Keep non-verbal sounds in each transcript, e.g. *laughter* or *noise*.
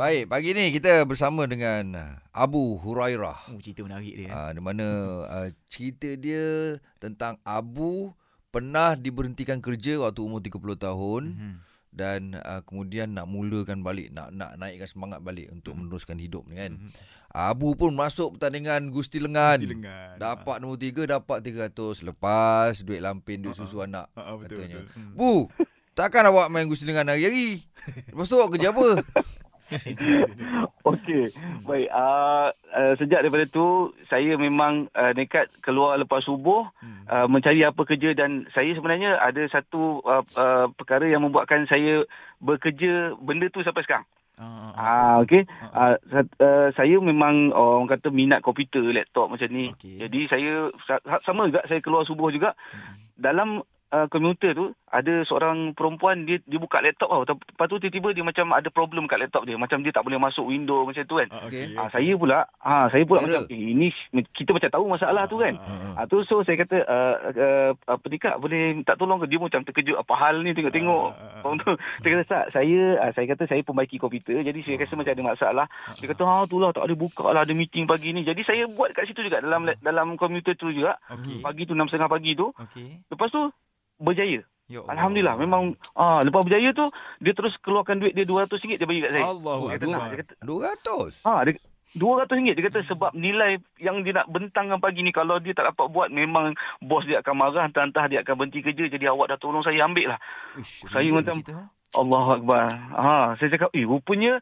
Baik, pagi ni kita bersama dengan uh, Abu Hurairah. Oh, cerita menarik dia. Uh, di mana uh, cerita dia tentang Abu pernah diberhentikan kerja waktu umur 30 tahun Mhm. dan uh, kemudian nak mulakan balik, nak nak naikkan semangat balik untuk Hmm. meneruskan hidup ni kan. Mhm. Abu pun masuk pertandingan Gusti Lengan. Mesti lengan. Dapat nombor 3 dapat 300 lepas duit lampin duit Ha, ha. susu anak. Ha, ha, betul, katanya. betul. Hmm. Bu, takkan awak main Gusti Lengan hari-hari? Lepas tu awak kerja apa? *laughs* Okey, baik. Uh, uh, sejak daripada tu, saya memang uh, nekat keluar lepas subuh Hmm. uh, mencari apa kerja dan saya sebenarnya ada satu uh, uh, perkara yang membuatkan saya bekerja benda tu sampai sekarang. Ah. Ah, okey. Uh, uh, saya memang orang kata minat komputer, laptop macam ni. Okey. Jadi saya sa- sama juga saya keluar subuh juga Hmm. dalam uh, komputer tu ada seorang perempuan dia dia buka laptop tau. Lepas tu tiba-tiba dia macam ada problem kat laptop dia. Macam dia tak boleh masuk window macam tu kan. Ah, Okey. okey, Ah, saya pula, ah saya pula Viral. macam eh, ini kita macam tahu masalah tu kan. Ah, ah, Ah tu so saya kata uh, uh, apa boleh minta tolong ke dia macam terkejut apa hal ni tengok-tengok. Ah, ah, ah. Tu? Saya kata tak saya uh, saya kata saya pembaiki komputer jadi saya rasa macam ada masalah. Dia kata ha tu lah tak ada buka lah ada meeting pagi ni. Jadi saya buat kat situ juga dalam dalam komputer tu juga. Okey. Pagi tu 6.30 pagi tu. Okey. Lepas tu berjaya. Ya Allah. Alhamdulillah memang ah lepas berjaya tu dia terus keluarkan duit dia RM200 dia bagi kat saya. Allahu Dia kata, Akbar. dia kata, 200. Ha, dia, RM200 dia kata sebab nilai yang dia nak bentangkan pagi ni kalau dia tak dapat buat memang bos dia akan marah entah-entah dia akan berhenti kerja jadi awak dah tolong saya ambil lah. Uish, Saya macam- ha? Allah Akbar. Ha, saya cakap eh rupanya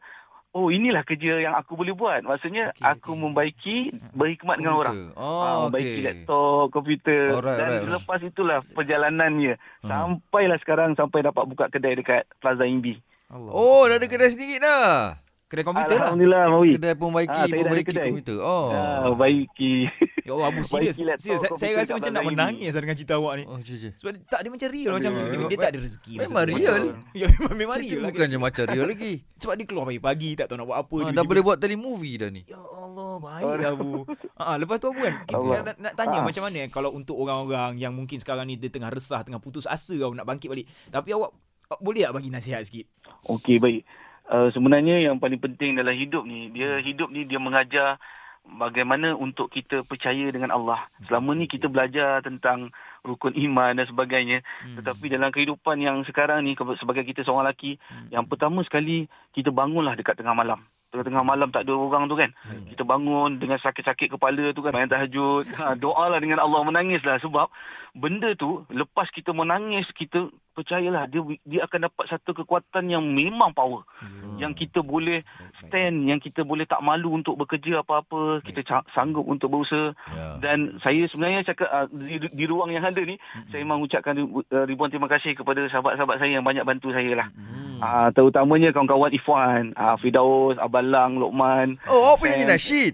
oh inilah kerja yang aku boleh buat. Maksudnya Okey, aku okey. membaiki berhikmat dengan orang. Ha, Oh, membaiki okey. laptop, komputer Alright, dan alright. lepas itulah perjalanannya Hmm. sampailah sekarang sampai dapat buka kedai dekat Plaza Imbi. Allah. Oh, dah ada kedai sendiri dah. Kedai komputer lah. Alhamdulillah Mawi. Kedai pembaiki, Ah, dah ada pembaiki kedai. komputer. Oh. Ha, baiki. Ya Allah, Abu *laughs* serius. Serius. Saya, saya rasa macam nak menangis lah dengan cerita awak ni. Oh, cie. Sebab dia- tak dia macam real macam Aduh. dia, dia tak ada rezeki. Memang real. *laughs* Ya memang memang Cerita real lah. bukannya macam real lagi. Sebab dia keluar pagi-pagi tak tahu nak buat apa. Ha, dah boleh buat telemovie dah ni. Ya Allah, baik Abu. Ha, *laughs* lepas tu Abu kan, kita nak, nak tanya Ah. macam mana kalau untuk orang-orang yang mungkin sekarang ni dia tengah resah, tengah putus asa kau nak bangkit balik. Tapi awak awak boleh tak bagi nasihat sikit? Okey baik. Uh, sebenarnya yang paling penting dalam hidup ni, dia hidup ni dia mengajar bagaimana untuk kita percaya dengan Allah. Selama ni kita belajar tentang rukun iman dan sebagainya. Hmm. Tetapi dalam kehidupan yang sekarang ni sebagai kita seorang lelaki, Hmm. yang pertama sekali kita bangunlah dekat tengah malam. Tengah-tengah malam tak ada orang tu kan. Hmm. Kita bangun dengan sakit-sakit kepala tu kan. Main tahajud. *laughs* Ha, doalah dengan Allah menangislah. Sebab benda tu lepas kita menangis, kita percayalah dia dia akan dapat satu kekuatan yang memang power. Hmm. Yang kita boleh Baik, baik. stand, yang kita boleh tak malu untuk bekerja apa-apa. Kita sanggup untuk berusaha. Ya. Dan saya sebenarnya cakap uh, di, di ruang yang ada ni, Hmm. saya memang ucapkan uh, ribuan terima kasih kepada sahabat-sahabat saya yang banyak bantu saya lah. Hmm. Ah, terutamanya kawan-kawan Ifwan, ah, Fidaus, Abalang, Lokman. Oh, punya Sam. ni nasyid.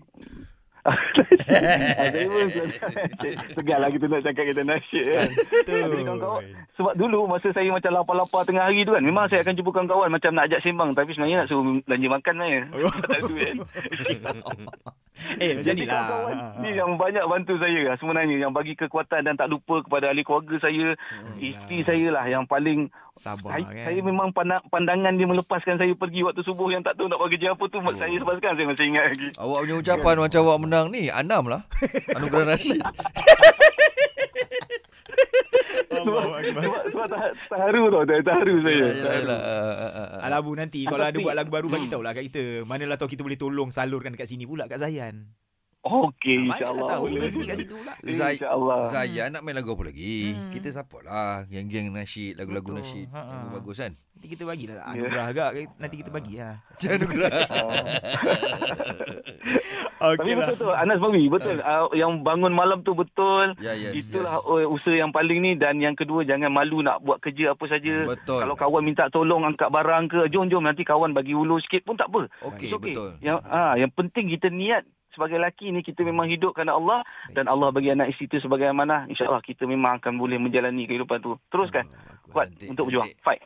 Saya *laughs* pun segar lah kita nak cakap kita nasyid kan. Kawan-kawan, sebab dulu masa saya macam lapar-lapar tengah hari tu kan, memang saya akan jumpa kawan-kawan macam nak ajak sembang. Tapi sebenarnya nak suruh belanja makan sebenarnya. *laughs* tak ada duit kan. *laughs* Eh macam Jadi ni lah. Ha, ha. ni yang banyak bantu saya lah sebenarnya. Yang bagi kekuatan dan tak lupa kepada ahli keluarga saya, Oh, isteri ya. saya lah yang paling Sabar saya, kan. saya memang pandang, pandangan dia melepaskan saya pergi waktu subuh yang tak tahu nak buat kerja apa tu oh. saya sekarang saya masih ingat lagi. Awak punya ucapan macam awak menang ni. Anam lah. *laughs* Anugerah Rashid. *laughs* Akbar. sebab sebab tak, terharu tau, tak terharu saya. Yalah, Terharu. yalah. Ah, ah, ah, ah. Alah Bu nanti kalau ada Tapi- buat lagu baru bagi tahu lah kat kita. Manalah tahu kita boleh tolong salurkan kat sini pula kat Zayan. Okey, Mana insyaAllah. lah tahu boleh. rezeki kat situ pula. Zai- InsyaAllah. Zayan nak main lagu apa lagi? Hmm. Kita support lah. Geng-geng nasyid. Lagu-lagu Betul. nasyid. Ha, ha. Lagu bagus kan? Nanti kita bagilah anugerah agak. Nanti kita bagi lah. Macam *laughs* *laughs* anugerah. Tapi betul tu, Anas Bawi, betul. Uh, yang bangun malam tu betul. Ya, ya. Itulah uh, usaha yang paling ni dan yang kedua jangan malu nak buat kerja apa saja. Betul. Kalau kawan minta tolong angkat barang ke, jom jom nanti kawan bagi ulur sikit pun tak apa. Okey, It's betul. Yang ah yang penting kita niat sebagai lelaki ni kita memang hidup kerana Allah dan Allah bagi anak isteri tu sebagai amanah. InsyaAllah kita memang akan boleh menjalani kehidupan tu. Teruskan. Kuat untuk berjuang. Fight.